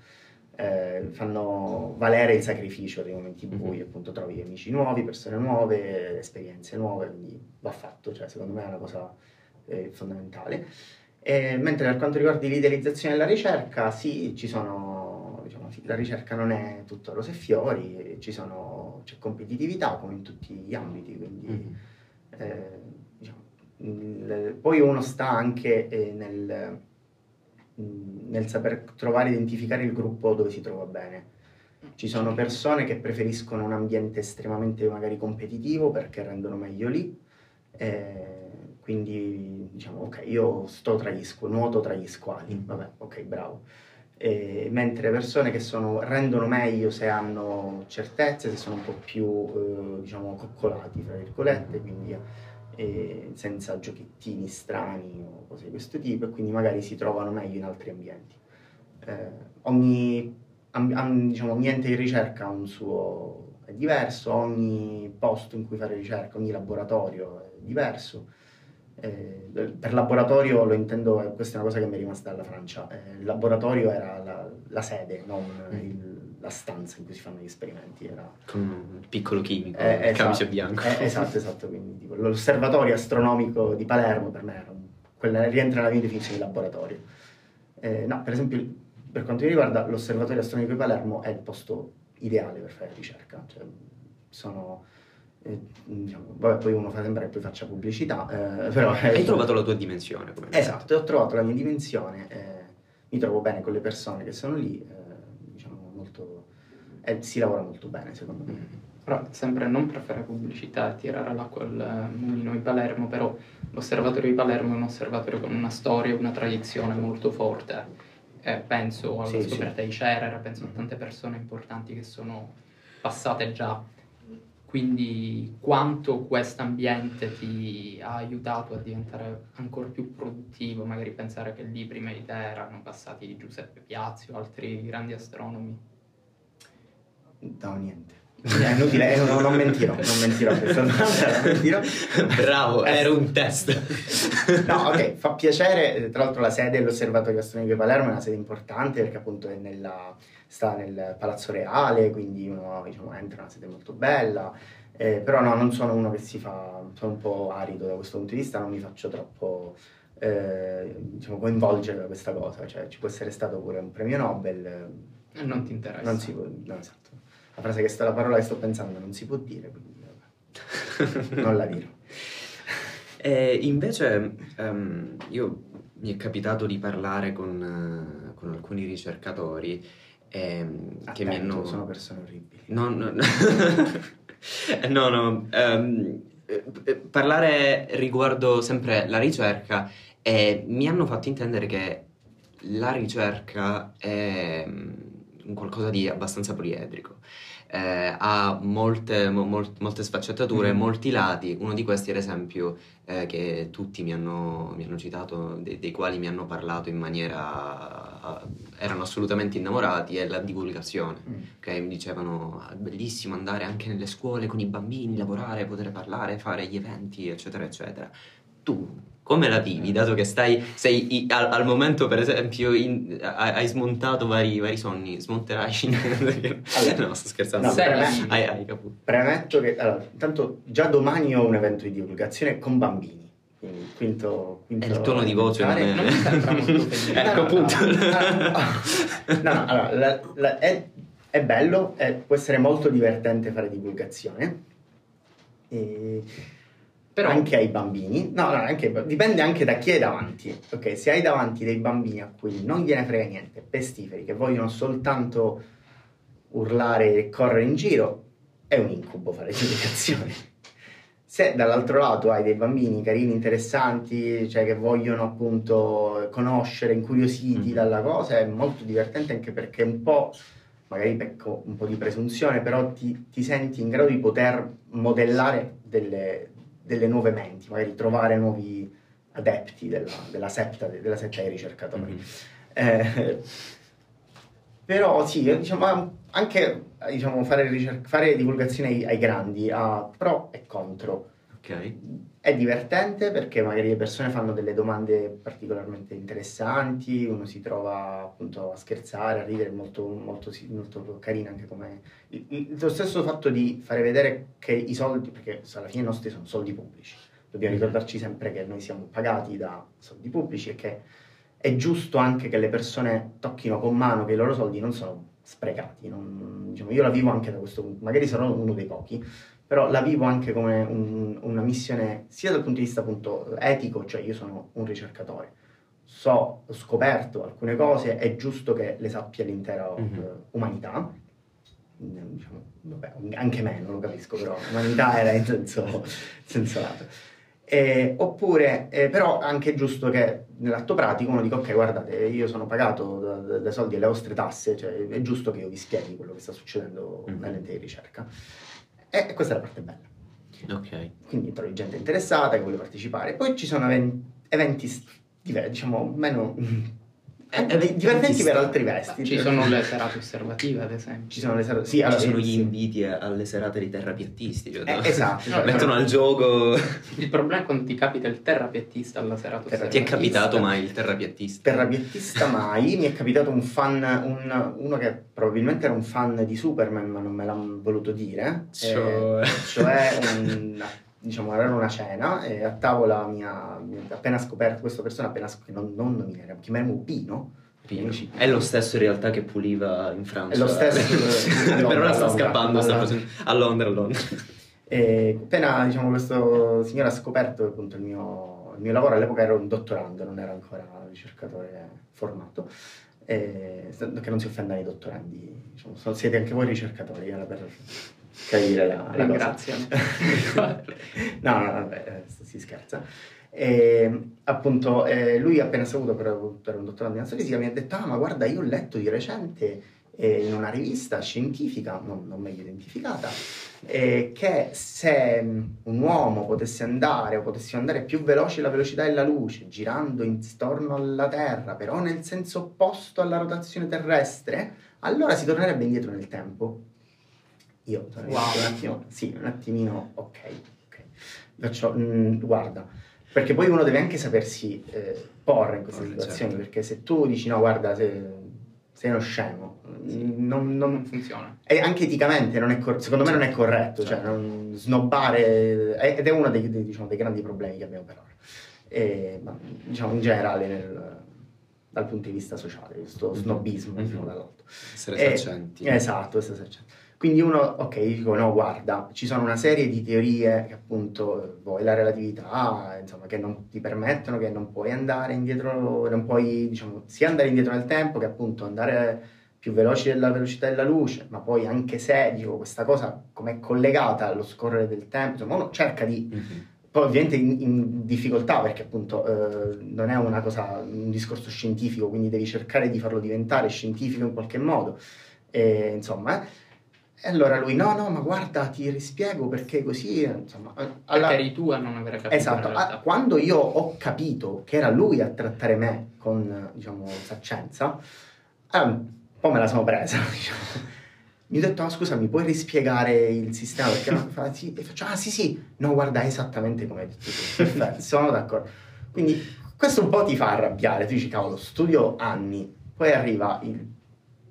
eh, fanno valere il sacrificio dei momenti bui, Mhm. appunto trovi amici nuovi, persone nuove, esperienze nuove, quindi va fatto, cioè secondo me è una cosa eh, fondamentale. Eh, mentre per quanto riguarda l'idealizzazione della ricerca, sì, ci sono, diciamo, la ricerca non è tutto rose e fiori, ci sono, c'è competitività come in tutti gli ambiti, quindi Mhm. eh, il- poi uno sta anche eh, nel, mh, nel saper trovare identificare il gruppo dove si trova bene. Ci sono persone che preferiscono un ambiente estremamente magari competitivo perché rendono meglio lì, eh, quindi diciamo ok, io sto tra gli squ- nuoto tra gli squali, vabbè, ok, bravo. Eh, mentre persone che sono, rendono meglio se hanno certezze, se sono un po' più eh, diciamo coccolati, tra virgolette, quindi senza giochettini strani o cose di questo tipo, e quindi magari si trovano meglio in altri ambienti. Eh, ogni, am- am- diciamo, ogni ente di ricerca ha un suo è diverso, ogni posto in cui fare ricerca, ogni laboratorio è diverso. Eh, per laboratorio lo intendo, questa è una cosa che mi è rimasta dalla Francia. eh, il laboratorio era la, la sede, non il- la stanza in cui si fanno gli esperimenti. Era, Con un piccolo chimico, eh, il esatto, camice bianco. eh, esatto, esatto. Quindi, tipo, l'osservatorio astronomico di Palermo per me era un- quella rientra nella mia definizione di laboratorio. Eh, no, per esempio, per quanto mi riguarda, l'osservatorio astronomico di Palermo è il posto ideale per fare ricerca. Cioè, sono, eh, diciamo, vabbè, poi uno fa sembrare che poi faccia pubblicità, eh, però... Hai trovato la tua dimensione, Esatto, ho trovato la mia dimensione, eh, mi trovo bene con le persone che sono lì, eh, molto, eh, si lavora molto bene secondo me. Mm. Però sempre non per fare pubblicità e tirare l'acqua al eh, mulino di Palermo, però l'osservatorio di Palermo è un osservatorio con una storia, una tradizione molto forte. Eh, penso alla Sì, sì. scoperta di Cerer, penso a tante persone importanti che sono passate già. Quindi quanto questo ambiente ti ha aiutato a diventare ancora più produttivo, magari pensare che lì prima di te erano passati Giuseppe Piazzi o altri grandi astronomi. No, niente. È inutile, eh, no, non mentirò, non mentirò a questa domanda, non mentirò. Bravo, Eh, era un test. No, ok, fa piacere. eh, Tra l'altro, la sede dell'Osservatorio Astronomico di Palermo è una sede importante perché appunto è nella- sta nel Palazzo Reale, quindi uno diciamo, entra in una sede molto bella. Eh, però no, non sono uno che si fa, sono un po' arido da questo punto di vista, non mi faccio troppo eh, diciamo, coinvolgere da questa cosa. Cioè, ci può essere stato pure un premio Nobel, eh, non ti interessa. Non si può, no, esatto. La frase che sta, la parola che sto pensando non si può dire, quindi non la dirò. E invece ehm, io mi è capitato di parlare con, eh, con alcuni ricercatori ehm, che mi Attento, hanno... sono persone orribili. No, no, no. no, no, eh, eh, parlare riguardo sempre la ricerca e mi hanno fatto intendere che la ricerca è qualcosa di abbastanza poliedrico. Eh, ha molte, mo- mol- molte sfaccettature, Mhm. molti lati. Uno di questi, ad esempio, eh, che tutti mi hanno, mi hanno citato, de- dei quali mi hanno parlato in maniera. erano assolutamente innamorati, è la divulgazione Mm. che mi dicevano "Ah, bellissimo andare anche nelle scuole con i bambini, lavorare, poter parlare, fare gli eventi, eccetera, eccetera. Tu come la vivi, dato che stai, sei i- al, al momento, per esempio, in- hai, hai smontato vari, vari sogni, smonterai? Allora, no, sto scherzando. no, vivi. hai, hai. Premetto che, allora, intanto già domani ho un evento di divulgazione con bambini. Quindi quinto, quinto E il tono di voce non è... Non mi sembra molto felice. ecco No, no, appunto. No, no, no, allora, la- la- è, è bello, è- può essere molto divertente fare divulgazione. E Però anche ai bambini, no, no, anche- dipende anche da chi hai davanti. Ok, se hai davanti dei bambini a cui non gliene frega niente, pestiferi, che vogliono soltanto urlare e correre in giro, è un incubo fare divulgazione. Se dall'altro lato hai dei bambini carini, interessanti, cioè che vogliono appunto conoscere, incuriositi Mhm. dalla cosa, è molto divertente anche perché un po', magari pecco un po' di presunzione, però ti, ti senti in grado di poter modellare delle, delle nuove menti, magari trovare nuovi adepti della, della setta, della setta dei ricercatori. Mhm. Eh, però sì, diciamo, anche diciamo, fare, ricer- fare divulgazione ai, ai grandi ha pro e contro. Ok. È divertente perché magari le persone fanno delle domande particolarmente interessanti, uno si trova appunto a scherzare, a ridere, molto, molto, molto carina anche come... Lo stesso fatto di fare vedere che i soldi, perché alla fine i nostri sono soldi pubblici, dobbiamo ricordarci sempre che noi siamo pagati da soldi pubblici e che è giusto anche che le persone tocchino con mano che i loro soldi non sono sprecati. non- diciamo, io la vivo anche da questo punto, magari sarò uno dei pochi, però la vivo anche come un- una missione sia dal punto di vista appunto etico, cioè io sono un ricercatore, so, ho scoperto alcune cose, è giusto che le sappia l'intera Mhm. eh, umanità, Mm, diciamo, vabbè, anche meno lo capisco, però umanità era in senso, senso lato. Eh, oppure, eh, però anche è giusto che nell'atto pratico uno dica ok guardate io sono pagato da- da- dai soldi alle vostre tasse, cioè è giusto che io vi spieghi quello che sta succedendo Mhm. nell'ente di ricerca. E questa è la parte bella. Ok. Quindi trovi gente interessata che vuole partecipare. Poi ci sono even- eventi diciamo meno anche eventi divertenti per altri vesti. ci sono le serate osservative, ad esempio. Ci sono le ser- sì, allora, Ci sono eh, gli inviti alle serate di terrapiattisti. Cioè, Eh, esatto, No, Mettono al gioco. Il problema è quando ti capita il terrapiattista alla serata Terra- Ti è osservativa. capitato mai il terrapiattista? Terrapiattista mai, mi è capitato un fan, un- uno che probabilmente era un fan di Superman ma non me l'ha voluto dire, Cioè- eh, cioè un- diciamo era una cena e a tavola mia, mi ha appena scoperto, questa persona appena scoperto, non, non nominare, chiamiamo Pino, Pino. È lo stesso in realtà che puliva in Francia. È lo stesso, per ora sta scappando, sta a- facendo- a Londra, a Londra. E appena diciamo, questo signore ha scoperto appunto il mio, il mio lavoro, all'epoca ero un dottorando, non ero ancora un ricercatore formato, e, che non si offendano i dottorandi, diciamo, siete anche voi ricercatori, era per capire la, la cosa. Ringraziano. no, no, vabbè, si scherza. E, appunto, eh, lui appena saputo ero ero un dottorando in astrofisica mi ha detto, ah ma guarda, io ho letto di recente eh, in una rivista scientifica, non, non meglio identificata, eh, che se mh, un uomo potesse andare o potesse andare più veloce della velocità della luce, girando intorno alla Terra, però nel senso opposto alla rotazione terrestre, allora si tornerebbe indietro nel tempo. Io Wow. un attimo, sì, un attimino, ok, ok. Faccio, mm, guarda, perché poi uno deve anche sapersi eh, porre in queste Porre, situazioni, certo. perché se tu dici no, guarda, se- sei uno scemo, mm, non, non- funziona. e anche eticamente non è cor- secondo me non è corretto, cioè Certo. non snobbare, è- ed è uno dei, dei, diciamo, dei grandi problemi che abbiamo per ora. E, ma, diciamo in generale nel, dal punto di vista sociale, questo snobismo Mhm. diciamo, dall'alto. Essere Eh, saccenti. Esatto, essere saccenti. Quindi uno, ok, dico no, guarda, ci sono una serie di teorie che appunto vuoi la relatività, insomma, che non ti permettono, che non puoi andare indietro, non puoi, diciamo, sia andare indietro nel tempo che appunto andare più veloci della velocità della luce, ma poi anche se, dico, questa cosa come è collegata allo scorrere del tempo, insomma, uno cerca di Mhm. poi ovviamente in, in difficoltà perché appunto eh, non è una cosa, un discorso scientifico, quindi devi cercare di farlo diventare scientifico in qualche modo. E, insomma, eh. E allora lui, no, no, ma guarda, ti rispiego perché così, eh, insomma, eh, alla- Perché eri tu a non aver capito Esatto, realtà. quando io ho capito che era lui a trattare me con, diciamo, saccenza, eh, un po' me la sono presa, diciamo. Mi ho detto, ah, scusa, mi puoi rispiegare il sistema? Perché no? Fa, sì, e faccio, ah sì sì, no, guarda, è esattamente come hai detto tu, perfetto, sono d'accordo. Quindi questo un po' ti fa arrabbiare, tu dici, cavolo, studio anni, poi arriva il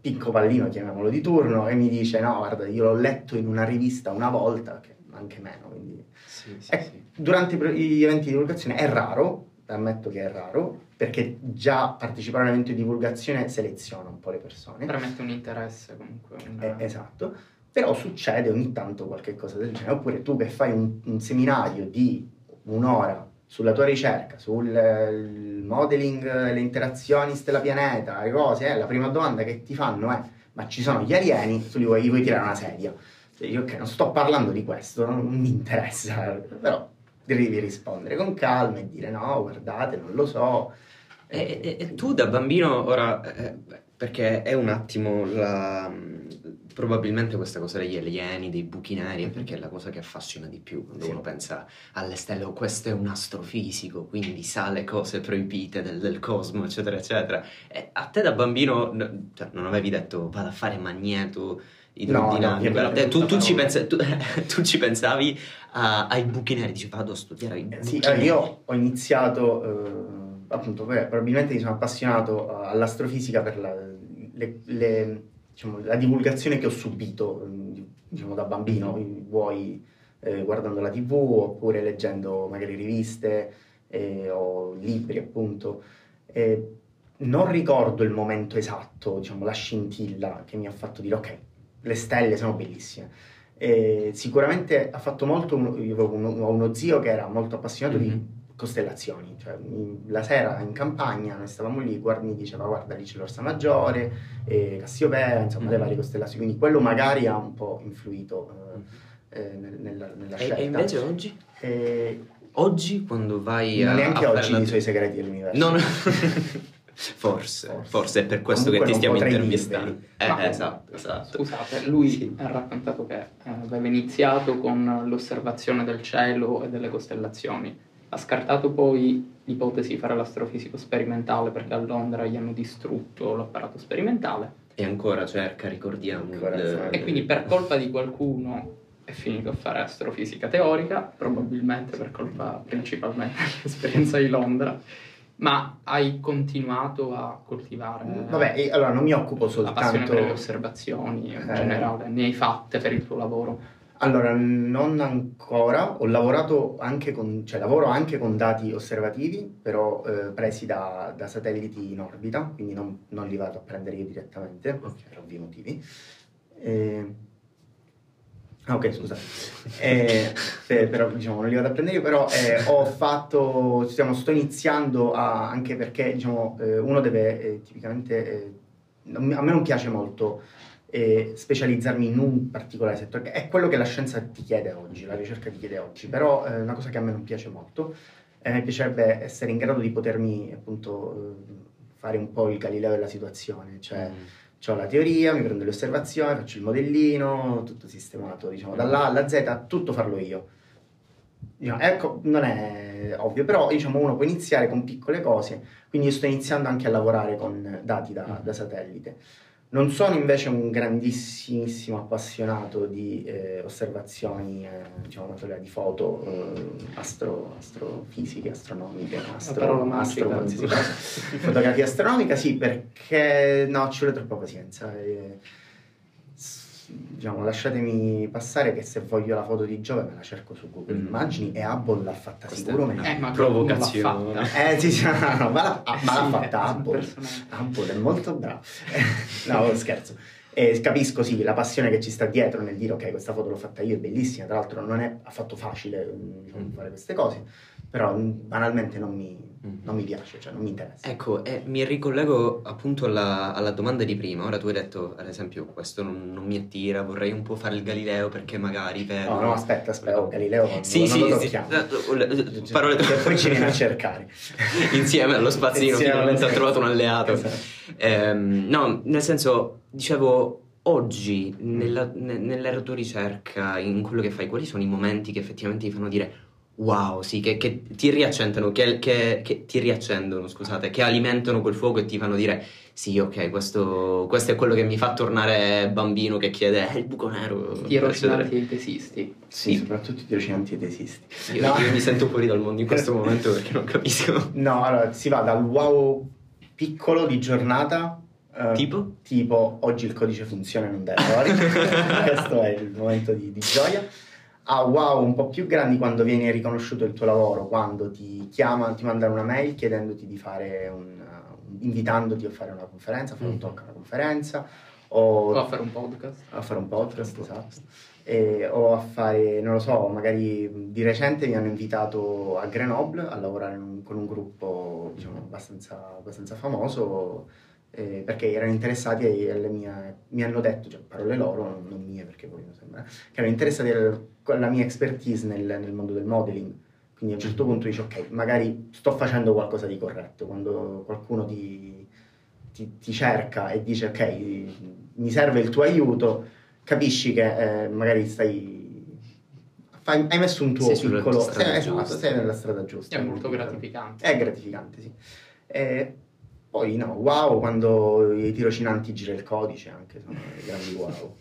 picco pallino, chiamiamolo di turno, e mi dice, no, guarda, io l'ho letto in una rivista una volta, che anche meno, quindi... Sì, sì, Eh, sì. durante gli eventi di divulgazione è raro, ammetto che è raro, perché già partecipare a un evento di divulgazione seleziona un po' le persone. Permette un interesse comunque. un- Eh, esatto. Però succede ogni tanto qualche cosa del genere. Oppure tu che fai un, un seminario di un'ora sulla tua ricerca, sul eh, modeling, le interazioni stella pianeta, le cose, eh, la prima domanda che ti fanno è ma ci sono gli alieni, tu gli vuoi, vuoi tirare una sedia. Cioè, io ok, non sto parlando di questo, non mi interessa, però devi rispondere con calma e dire no, guardate, non lo so. E, e- e tu da bambino ora, eh, perché è un attimo la, probabilmente questa cosa degli alieni, dei buchi neri, è perché è la cosa che affascina di più quando Sì. uno pensa alle stelle, oh, questo è un astrofisico, quindi sa le cose proibite del, del cosmo, eccetera, eccetera. E a te da bambino no- cioè, non avevi detto vado a fare magneto idrodinamico, No, no, Eh, tu, tu ci pensa- tu- tu ci pensavi a- ai buchi neri, dici vado a studiare i Eh, buchi Sì, neri. eh, io ho iniziato, eh, appunto, probabilmente mi sono appassionato all'astrofisica per la, le- le- diciamo, la divulgazione che ho subito eh, diciamo, da bambino, vuoi eh, guardando la tv oppure leggendo magari riviste eh, o libri appunto. Eh, non ricordo il momento esatto, diciamo, la scintilla che mi ha fatto dire ok, le stelle sono bellissime. E sicuramente ha fatto molto, uno- io avevo uno, uno zio che era molto appassionato di Mhm. Costellazioni, cioè la sera in campagna noi stavamo lì, guarda, mi diceva guarda lì c'è l'Orsa Maggiore, e Cassiopea, insomma le Mhm. varie costellazioni, quindi quello magari ha un po' influito eh, eh, nel- nella, nella scelta. e invece oggi? E Oggi quando vai a... non neanche a oggi la- i suoi segreti dell'universo. No, no. forse, Forse. forse, è per questo Comunque che ti stiamo intervistando. Eh, esatto, esatto. Scusate, lui Sì. ha raccontato che eh, aveva iniziato con l'osservazione del cielo e delle costellazioni. Ha scartato poi l'ipotesi di fare l'astrofisico sperimentale perché a Londra gli hanno distrutto l'apparato sperimentale E ancora cerca, ricordiamo. Ancora, il- e quindi per colpa di qualcuno è finito a fare astrofisica teorica, probabilmente per colpa principalmente dell'esperienza di Londra, ma hai continuato a coltivare Vabbè, e allora non mi occupo la passione soltanto... per le osservazioni in Eh. generale, ne hai fatte per il tuo lavoro? Allora, non ancora, ho lavorato anche con, cioè lavoro anche con dati osservativi, però eh, presi da, da satelliti in orbita, quindi non, non li vado a prendere io direttamente, per ovvi motivi. Eh, ah, ok, scusa. Eh, pe- però diciamo non li vado a prendere io, però eh, ho fatto, diciamo, sto iniziando a, anche perché diciamo, eh, uno deve eh, tipicamente, eh, a me non piace molto eh, specializzarmi in un particolare settore, è quello che la scienza ti chiede oggi, la ricerca ti chiede oggi, però è una cosa che a me non piace molto. Eh, mi piacerebbe essere in grado di potermi appunto eh, fare un po' il Galileo della situazione, cioè Mm. ho la teoria, mi prendo le osservazioni, faccio il modellino, tutto sistemato, diciamo, dalla A alla Z, tutto farlo io. Diciamo, ecco, non è ovvio, però diciamo, uno può iniziare con piccole cose, quindi io sto iniziando anche a lavorare con dati da, da satellite. Non sono invece un grandissimissimo appassionato di eh, osservazioni, eh, diciamo, di foto eh, astro- astrofisiche, astronomiche, astro, astro, qualsiasi cosa. Fotografia astronomica, sì, perché no, ci vuole troppa pazienza. eh. Diciamo, lasciatemi passare che se voglio la foto di Giove me la cerco su Google Mm. Immagini e Hubble l'ha fatta Questa sicuro. è una Eh, ma provocazione. Eh sì, sì, no, no, ma l'ha, ah, ma l'ha fatta personaggio. Hubble è molto bravo. no, scherzo. E capisco sì la passione che ci sta dietro nel dire ok questa foto l'ho fatta io è bellissima tra l'altro non è affatto facile mm, diciamo, Mm. fare queste cose però mm, banalmente non mi. Non mi piace cioè non mi interessa Ecco, e mi ricollego appunto alla, alla domanda di prima. Ora tu hai detto, ad esempio, questo non, non mi attira, vorrei un po' fare il Galileo perché magari vedo... no no aspetta aspetta oh, Galileo Sì, non lo sì, sì. tocchiamo Eh, Parole che poi ci viene a cercare Insieme allo spazzino Insieme finalmente ha trovato un alleato. Esatto. Ehm, no, nel senso, dicevo, oggi nella, ne- nella tua ricerca, in quello che fai, quali sono i momenti che effettivamente ti fanno dire wow, sì, che, che ti riaccendono, che, che- che ti riaccendono, scusate, che alimentano quel fuoco e ti fanno dire sì, ok, questo, questo è quello che mi fa tornare bambino che chiede "Eh, il buco nero. Tirocinanti e tesisti. sì soprattutto i tirocinanti tesisti Io, No. io mi sento fuori dal mondo in questo momento perché non capisco. no allora si va dal wow piccolo di giornata eh, Tipo? tipo oggi il codice funziona e non dà errori questo è il momento di, di gioia a wow un po' più grandi quando viene riconosciuto il tuo lavoro quando ti chiamano ti mandano una mail chiedendoti di fare un uh, invitandoti a fare una conferenza a fare un Mm. talk a una conferenza o O a fare un podcast. a fare un podcast esatto E- o a fare non lo so magari di recente mi hanno invitato a Grenoble a lavorare un- con un gruppo diciamo abbastanza, abbastanza famoso eh, perché erano interessati alle mie, mi hanno detto, cioè parole loro, non, non mie perché poi mi sembra, che erano interessati al- alla mia expertise nel, nel mondo del modeling. Quindi a un certo punto dici, ok, magari sto facendo qualcosa di corretto. Quando qualcuno ti, ti- ti cerca e dice, ok, mi serve il tuo aiuto, capisci che eh, magari stai... fai- hai messo un tuo Sei piccolo... sei, esatto, sei nella strada giusta. È molto gratificante. È gratificante, sì. E poi no, wow, quando i tirocinanti gira il codice anche, sono grandi wow.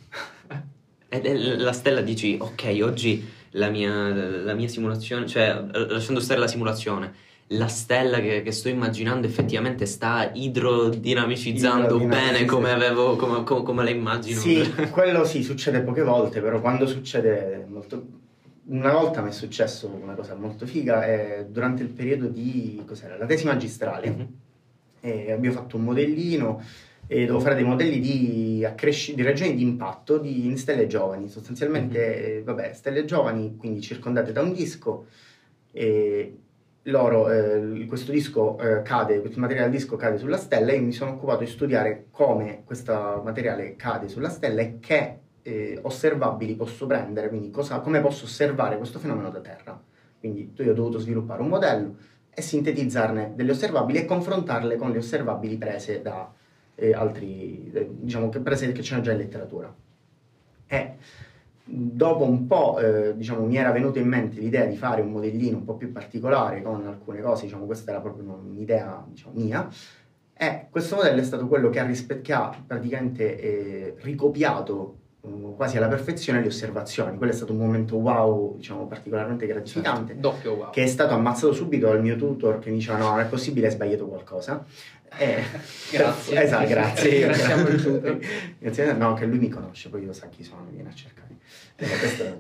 Ed è la stella dici, ok, oggi la mia, la mia simulazione, cioè lasciando stare la simulazione, la stella che, che sto immaginando effettivamente sta idrodinamicizzando Idrodinamici, bene come avevo, come, come- come la immagino. Sì, quello sì, succede poche volte, però quando succede molto... Una volta mi è successo una cosa molto figa, eh, durante il periodo di... cos'era? La tesi magistrale. Mhm. e abbiamo fatto un modellino e dovevo fare dei modelli di, accresci- di regioni di impatto di, in stelle giovani, sostanzialmente, eh, vabbè, stelle giovani, quindi circondate da un disco, e loro, eh, questo disco eh, cade, questo materiale del disco cade sulla stella e io mi sono occupato di studiare come questo materiale cade sulla stella e che eh, osservabili posso prendere, quindi cosa- come posso osservare questo fenomeno da Terra. Quindi io ho dovuto sviluppare un modello e sintetizzarne delle osservabili e confrontarle con le osservabili prese da eh, altri, diciamo che prese che c'erano già in letteratura. E dopo un po', eh, diciamo, mi era venuta in mente l'idea di fare un modellino un po' più particolare con alcune cose, diciamo, questa era proprio un'idea, diciamo, mia. E questo modello è stato quello che ha, rispe- che ha praticamente eh, ricopiato quasi alla perfezione le osservazioni. Quello è stato un momento wow, diciamo, particolarmente gratificante Doppio wow. che è stato ammazzato subito dal mio tutor che mi diceva no, non è possibile, hai sbagliato qualcosa. E- Grazie. Esatto, grazie. Ringraziamo il tutor. Grazie, no, che lui mi conosce, poi io sa chi sono, viene a cercare. Eh, questo è-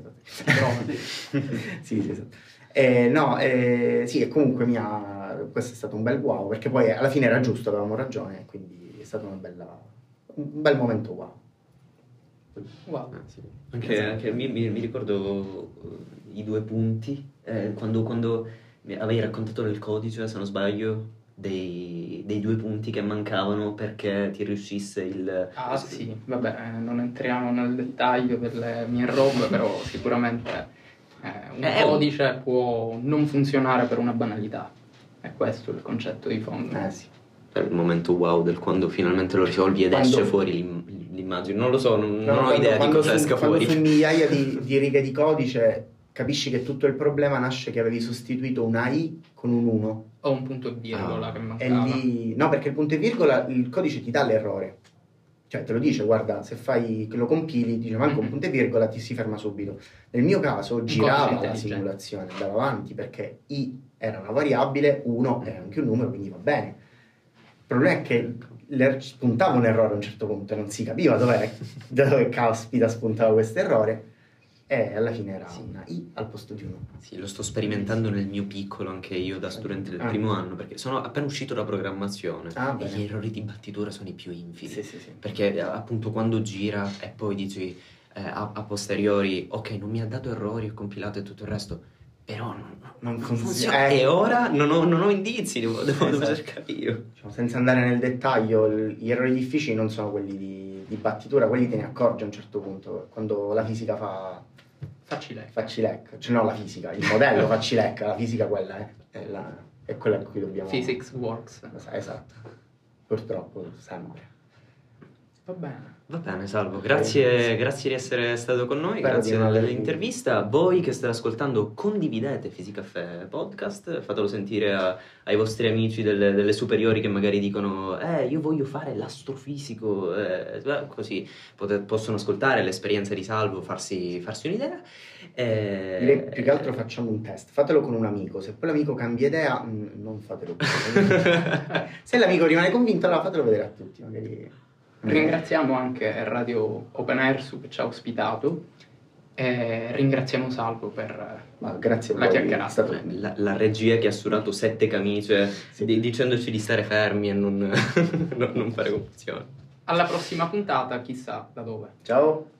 sì, sì, esatto. Eh, no, eh, sì, e comunque mi ha- questo è stato un bel wow, perché poi alla fine era giusto, avevamo ragione, quindi è stato una bella, un bel momento wow. Wow. Ah, sì. Anche, anche mi, mi- mi ricordo eh, i due punti, eh, quando, quando avevi raccontato del codice, se non sbaglio, dei, dei due punti che mancavano perché ti riuscisse il... Ah sì, vabbè, eh, non entriamo nel dettaglio delle mie robe, però sicuramente eh, un Eh, un- codice può non funzionare per una banalità. È questo il concetto di fondo. Eh sì. È il momento wow del quando finalmente lo risolvi ed Quando- esce fuori l'immagine. Non lo so, non, No, non ho quando- idea di cosa su- esca quando fuori. su migliaia di, di righe di codice capisci che tutto il problema nasce che avevi sostituito una i con un 1 O un punto e virgola Ah, che e mancava. lì no perché il punto e virgola il codice ti dà l'errore cioè te lo dice guarda se fai che lo compili dice manca un Mhm. punto e virgola ti si ferma subito nel mio caso girava la simulazione andava avanti perché i era una variabile 1 è anche un numero quindi va bene il problema è che spuntava un errore a un certo punto non si capiva dov'è, da dove caspita spuntava questo errore e alla fine era Sì. una I al posto di un U. Sì, lo sto sperimentando nel mio piccolo anche io da studente del Ah. primo anno, perché sono appena uscito da programmazione Ah, e gli errori di battitura sono i più infidi. Sì, sì, sì. Perché eh, appunto quando gira e poi dici eh, a, a posteriori, ok, non mi ha dato errori, ho compilato e tutto il resto, però non, funziona. Eh. E ora non ho, non ho indizi, devo, devo, devo Esatto. cercare io. Diciamo, senza andare nel dettaglio, gli errori difficili non sono quelli di, di battitura, quelli te ne accorgi a un certo punto, quando la fisica fa, Facci cilecca, cioè no la fisica, il modello fa cilecca, la fisica quella è, è, la- è quella a cui dobbiamo... Physics works. Esatto, purtroppo sempre. Va bene. Va bene, Salvo, grazie, grazie di essere stato con noi, Spero grazie dell'intervista. Voi che state ascoltando, condividete Fisicaffè Podcast, fatelo sentire a- ai vostri amici delle, delle superiori che magari dicono eh, io voglio fare l'astrofisico, eh, così pote- possono ascoltare l'esperienza di Salvo, farsi, farsi un'idea. Eh, Direi più che altro facciamo un test, fatelo con un amico, se poi l'amico cambia idea, mm, non fatelo più. se l'amico rimane convinto, allora fatelo vedere a tutti, magari... Ringraziamo anche Radio Open Air su che ci ha ospitato e ringraziamo Salvo per Ma grazie La chiacchierata. La, la regia che ha sudato sette camicie Sì. di- dicendoci di stare fermi e non, non- non fare confusione. alla prossima puntata, chissà da dove. Ciao!